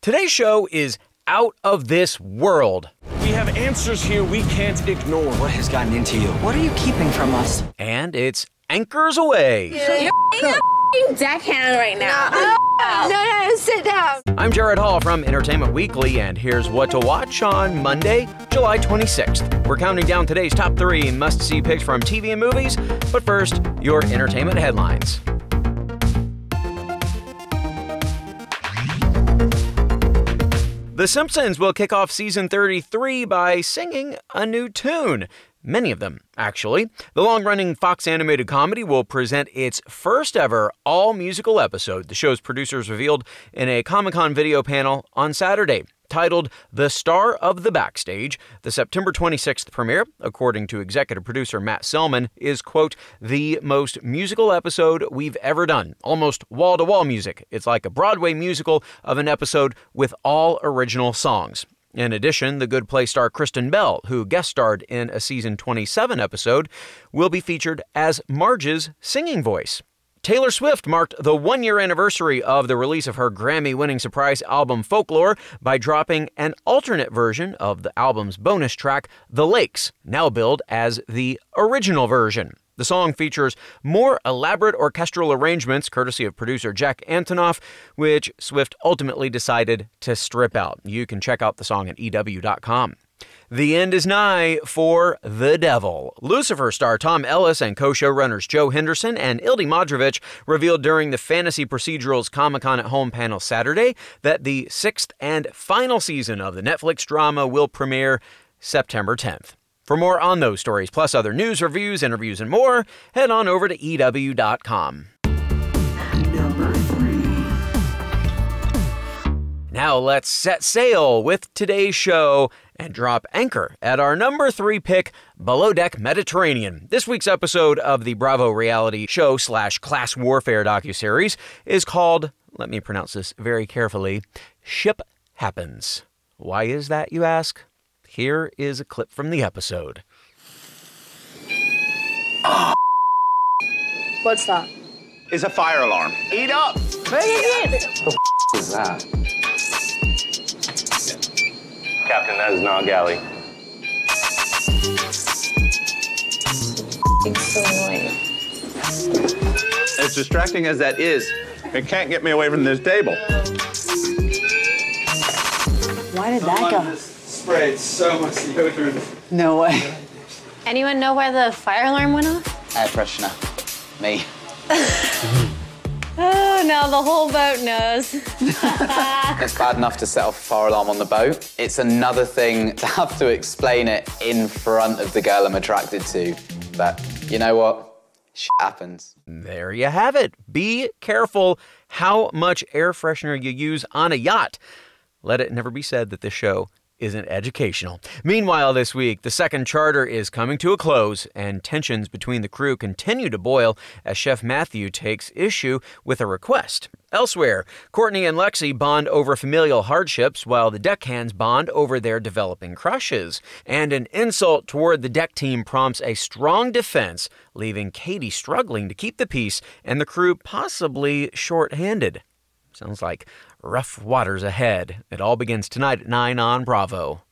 Today's show is out of this world. We have answers here we can't ignore. What has gotten into you? What are you keeping from us? And it's anchors away. You're a deckhand right now. No, no, sit down. I'm Jared Hall from Entertainment Weekly, and here's what to watch on Monday, July 26th. We're counting down today's top three must see picks from TV and movies, but first, your entertainment headlines. The Simpsons will kick off season 33 by singing a new tune. Many of them, actually. The long running Fox animated comedy will present its first ever all musical episode, the show's producers revealed in a Comic Con video panel on Saturday. Titled The Star of the Backstage, the September 26th premiere, according to executive producer Matt Selman, is, quote, the most musical episode we've ever done. Almost wall to wall music. It's like a Broadway musical of an episode with all original songs. In addition, the Good Place star Kristen Bell, who guest starred in a season 27 episode, will be featured as Marge's singing voice. Taylor Swift marked the one year anniversary of the release of her Grammy winning surprise album Folklore by dropping an alternate version of the album's bonus track, The Lakes, now billed as the original version. The song features more elaborate orchestral arrangements, courtesy of producer Jack Antonoff, which Swift ultimately decided to strip out. You can check out the song at EW.com. The end is nigh for The Devil. Lucifer star Tom Ellis and co showrunners Joe Henderson and Ildi Modrovich revealed during the Fantasy Procedurals Comic Con at Home panel Saturday that the sixth and final season of the Netflix drama will premiere September 10th. For more on those stories, plus other news, reviews, interviews, and more, head on over to EW.com. Now let's set sail with today's show and drop anchor at our number three pick, Below Deck Mediterranean. This week's episode of the Bravo reality show slash class warfare docuseries is called, let me pronounce this very carefully, Ship Happens. Why is that, you ask? Here is a clip from the episode. What's that? Is a fire alarm. Eat up! Where is it? The is that? Captain, that is not galley. It's so annoying. As distracting as that is, it can't get me away from this table. Why did that go? Sprayed so much deodorant. No way. Anyone know where the fire alarm went off? Air freshener. Me. Oh, now the whole boat knows. It's bad enough to set off a fire alarm on the boat. It's another thing to have to explain it in front of the girl I'm attracted to. But you know what? Shit happens. There you have it. Be careful how much air freshener you use on a yacht. Let it never be said that this show isn't educational. Meanwhile, this week, the second charter is coming to a close, and tensions between the crew continue to boil as Chef Matthew takes issue with a request. Elsewhere, Courtney and Lexi bond over familial hardships while the deckhands bond over their developing crushes. And an insult toward the deck team prompts a strong defense, leaving Katie struggling to keep the peace and the crew possibly short-handed. Sounds like rough waters ahead. It all begins tonight at 9 on Bravo.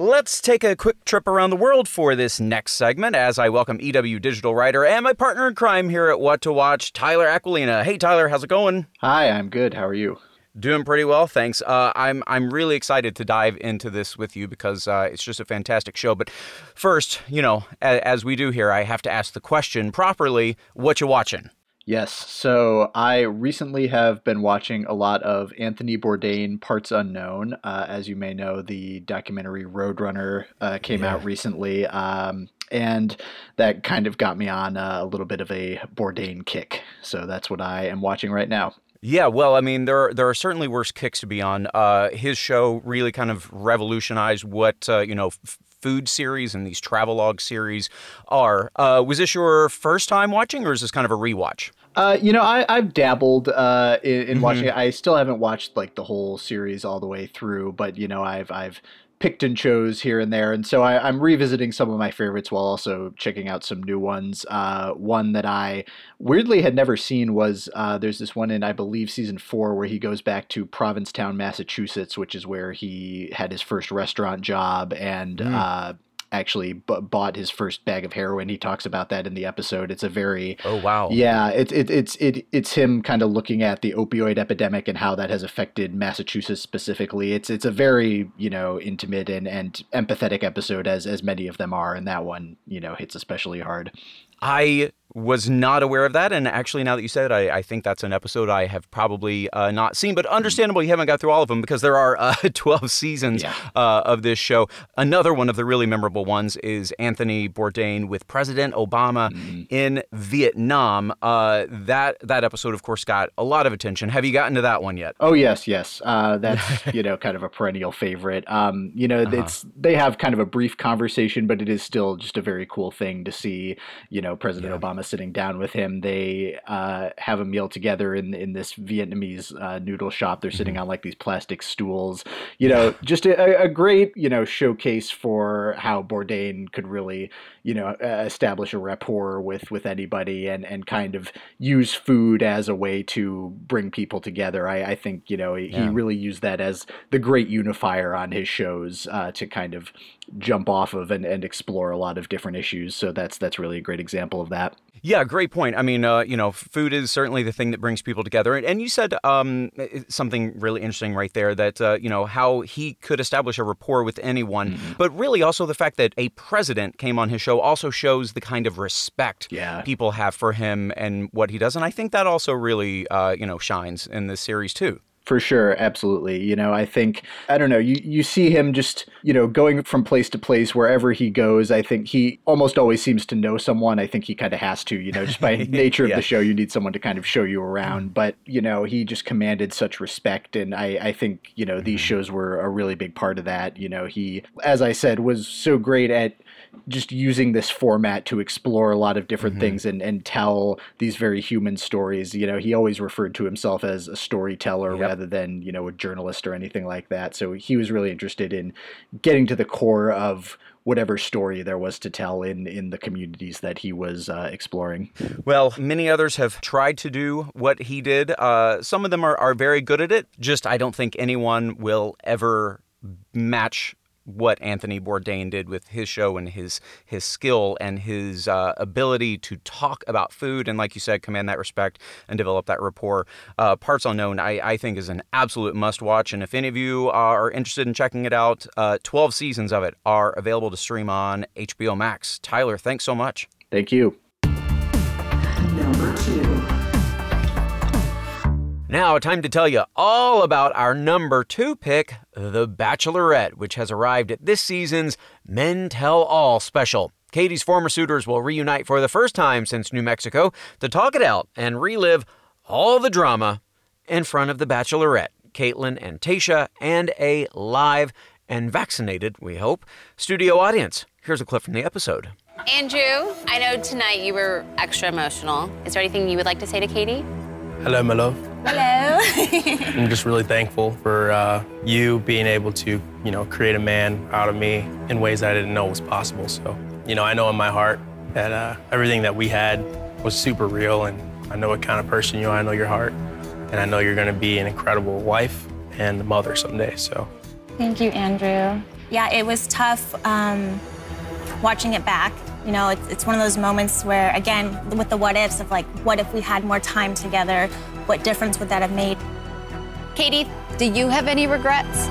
Let's take a quick trip around the world for this next segment as I welcome EW digital writer and my partner in crime here at What to Watch, Tyler Aquilina. Hey Tyler, how's it going? Hi, I'm good. How are you? Doing pretty well, thanks. Uh, I'm I'm really excited to dive into this with you because uh, it's just a fantastic show. But first, you know, as, as we do here, I have to ask the question properly: What you watching? Yes. So I recently have been watching a lot of Anthony Bourdain Parts Unknown. Uh, as you may know, the documentary Roadrunner uh, came yeah. out recently. Um, and that kind of got me on a little bit of a Bourdain kick. So that's what I am watching right now. Yeah, well, I mean, there are, there are certainly worse kicks to be on. Uh, his show really kind of revolutionized what uh, you know f- food series and these travelogue series are. Uh, was this your first time watching, or is this kind of a rewatch? Uh, you know, I, have dabbled uh, in, in mm-hmm. watching. I still haven't watched like the whole series all the way through, but you know, I've I've picked and chose here and there. And so I, am revisiting some of my favorites while also checking out some new ones. Uh, one that I weirdly had never seen was uh, there's this one in, I believe, season four where he goes back to Provincetown, Massachusetts, which is where he had his first restaurant job. And mm. uh, actually b- bought his first bag of heroin. He talks about that in the episode. It's a very oh wow yeah it's it, it's it it's him kind of looking at the opioid epidemic and how that has affected Massachusetts specifically. It's it's a very you know intimate and and empathetic episode as as many of them are, and that one you know hits especially hard. I was not aware of that. And actually, now that you said it, I, I think that's an episode I have probably uh, not seen. But understandable, you haven't got through all of them because there are uh, 12 seasons yeah. uh, of this show. Another one of the really memorable ones is Anthony Bourdain with President Obama mm-hmm. in Vietnam. Uh, that that episode, of course, got a lot of attention. Have you gotten to that one yet? Oh yes, yes. Uh, that's you know kind of a perennial favorite. Um, you know, uh-huh. it's they have kind of a brief conversation, but it is still just a very cool thing to see. You know, President yeah. Obama sitting down with him. They uh, have a meal together in in this Vietnamese uh, noodle shop. They're sitting mm-hmm. on like these plastic stools. You know, just a, a, great you know showcase for how Bourdain could really you know establish a rapport with with anybody and and kind of use food as a way to bring people together. I, I think you know he, yeah. really used that as the great unifier on his shows uh, to kind of jump off of and, and explore a lot of different issues. So that's that's really a great example of that. Yeah, great point. I mean, uh, you know, food is certainly the thing that brings people together. And, and you said um, something really interesting right there that, uh, you know, how he could establish a rapport with anyone. Mm-hmm. But really, also the fact that a president came on his show also shows the kind of respect yeah. people have for him and what he does. And I think that also really, uh, you know, shines in this series too. For sure, absolutely. You know, I think I don't know. You you see him just you know going from place to place wherever he goes. I think he almost always seems to know someone. I think he kind of has to. You know, just by nature of the show, you need someone to kind of show you around. But you know, he just commanded such respect, and I I think you know these mm-hmm. shows were a really big part of that. You know, he as I said was so great at just using this format to explore a lot of different mm-hmm. things and, and tell these very human stories. You know, he always referred to himself as a storyteller yep. rather than, you know, a journalist or anything like that. So he was really interested in getting to the core of whatever story there was to tell in in the communities that he was uh, exploring. Well, many others have tried to do what he did. Uh, some of them are, are very good at it. Just I don't think anyone will ever match what Anthony Bourdain did with his show and his his skill and his uh, ability to talk about food and, like you said, command that respect and develop that rapport. Uh, Parts Unknown, I, I think, is an absolute must watch. And if any of you are interested in checking it out, uh, 12 seasons of it are available to stream on HBO Max. Tyler, thanks so much. Thank you. Number two. Now, time to tell you all about our number two pick, The Bachelorette, which has arrived at this season's Men Tell All special. Katie's former suitors will reunite for the first time since New Mexico to talk it out and relive all the drama in front of The Bachelorette, Kaitlyn and Tayshia, and a live and vaccinated, we hope, studio audience. Here's a clip from the episode. Andrew, I know tonight you were extra emotional. Is there anything you would like to say to Katie? Hello, my love. I'm just really thankful for uh, you being able to, you know, create a man out of me in ways that I didn't know was possible. So, you know, I know in my heart that uh, everything that we had was super real, and I know what kind of person you are. I know your heart, and I know you're going to be an incredible wife and mother someday. So, thank you, Andrew. Yeah, it was tough um, watching it back you know, it's, it's one of those moments where, again, with the what ifs of like, what if we had more time together? What difference would that have made? Katie, do you have any regrets?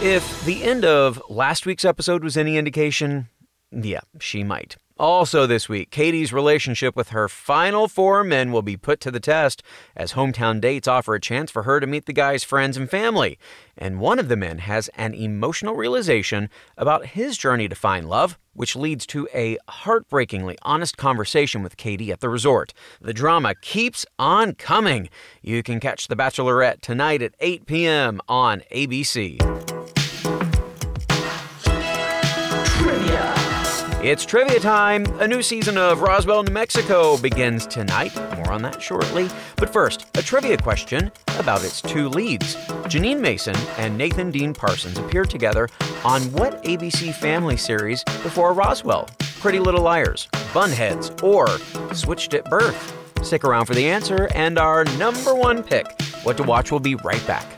If the end of last week's episode was any indication, yeah, she might. Also, this week, Katie's relationship with her final four men will be put to the test as hometown dates offer a chance for her to meet the guy's friends and family. And one of the men has an emotional realization about his journey to find love, which leads to a heartbreakingly honest conversation with Katie at the resort. The drama keeps on coming. You can catch The Bachelorette tonight at 8 p.m. on ABC. It's trivia time. A new season of Roswell, New Mexico begins tonight. More on that shortly. But first, a trivia question about its two leads. Jeanine Mason and Nathan Dean Parsons appeared together on what ABC family series before Roswell? Pretty Little Liars, Bunheads, or Switched at Birth? Stick around for the answer and our number one pick. What to watch will be right back.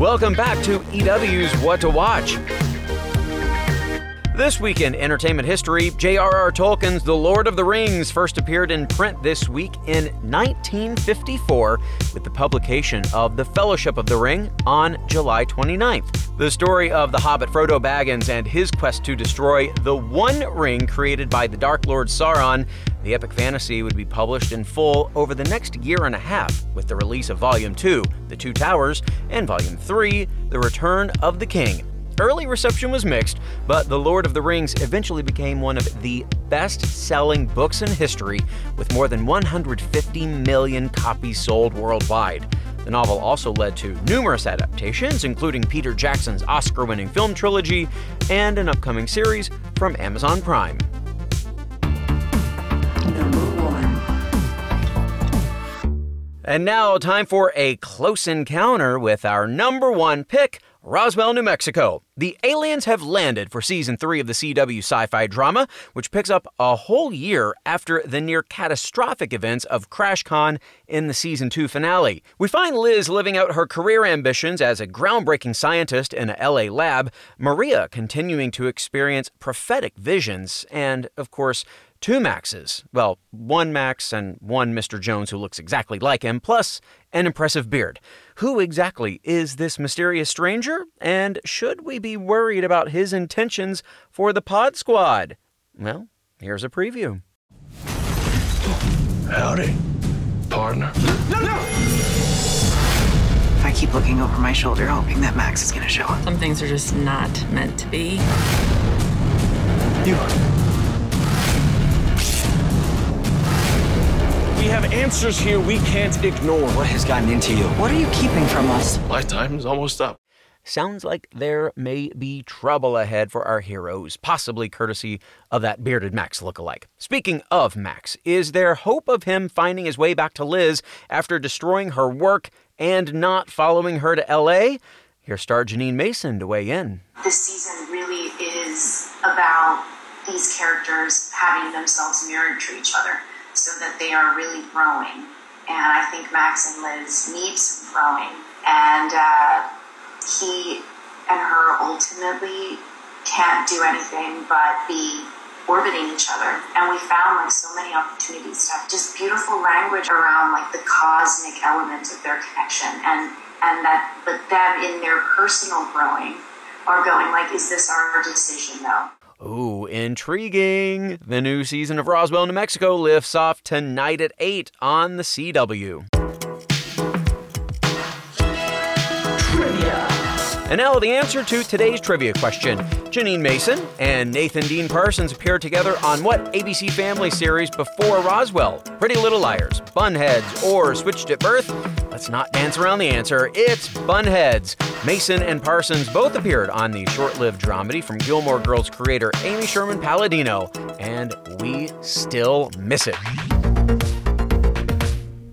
Welcome back to EW's What to Watch. This week in entertainment history, J.R.R. Tolkien's The Lord of the Rings first appeared in print this week in 1954 with the publication of The Fellowship of the Ring on July 29th. The story of the hobbit Frodo Baggins and his quest to destroy the one ring created by the Dark Lord Sauron, the epic fantasy would be published in full over the next year and a half with the release of Volume 2, The Two Towers, and Volume 3, The Return of the King. Early reception was mixed, but The Lord of the Rings eventually became one of the best selling books in history, with more than 150 million copies sold worldwide. The novel also led to numerous adaptations, including Peter Jackson's Oscar winning film trilogy and an upcoming series from Amazon Prime. And now, time for a close encounter with our number one pick, Roswell, New Mexico. The aliens have landed for season three of the CW sci fi drama, which picks up a whole year after the near catastrophic events of CrashCon in the season two finale. We find Liz living out her career ambitions as a groundbreaking scientist in a LA lab, Maria continuing to experience prophetic visions, and, of course, two Maxes. Well, one Max and one Mr. Jones who looks exactly like him, plus an impressive beard. Who exactly is this mysterious stranger? And should we be worried about his intentions for the Pod Squad? Well, here's a preview. Howdy, partner. No, no! If I keep looking over my shoulder, hoping that Max is gonna show up. Some things are just not meant to be. You. We have answers here we can't ignore. What has gotten into you? What are you keeping from us? Lifetime is almost up. Sounds like there may be trouble ahead for our heroes, possibly courtesy of that bearded Max lookalike. Speaking of Max, is there hope of him finding his way back to Liz after destroying her work and not following her to LA? Here's star Jeanine Mason to weigh in. This season really is about these characters having themselves mirrored to each other so that they are really growing. And I think Max and Liz need some growing. And uh, he and her ultimately can't do anything but be orbiting each other. And we found like so many opportunities to have just beautiful language around like the cosmic element of their connection. And and that but them in their personal growing are going like, is this our decision though? Ooh, intriguing. The new season of Roswell, New Mexico lifts off tonight at 8 on the CW. And now the answer to today's trivia question. Jeanine Mason and Nathan Dean Parsons appeared together on what ABC Family series before Roswell? Pretty Little Liars, Bunheads, or Switched at Birth? Let's not dance around the answer. It's Bunheads. Mason and Parsons both appeared on the short-lived dramedy from Gilmore Girls creator Amy Sherman Palladino, and we still miss it.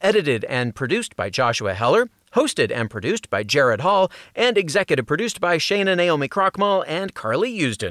edited and produced by Joshua Heller, hosted and produced by Jared Hall, and executive produced by Shana Naomi Krochmal and Carly Usden.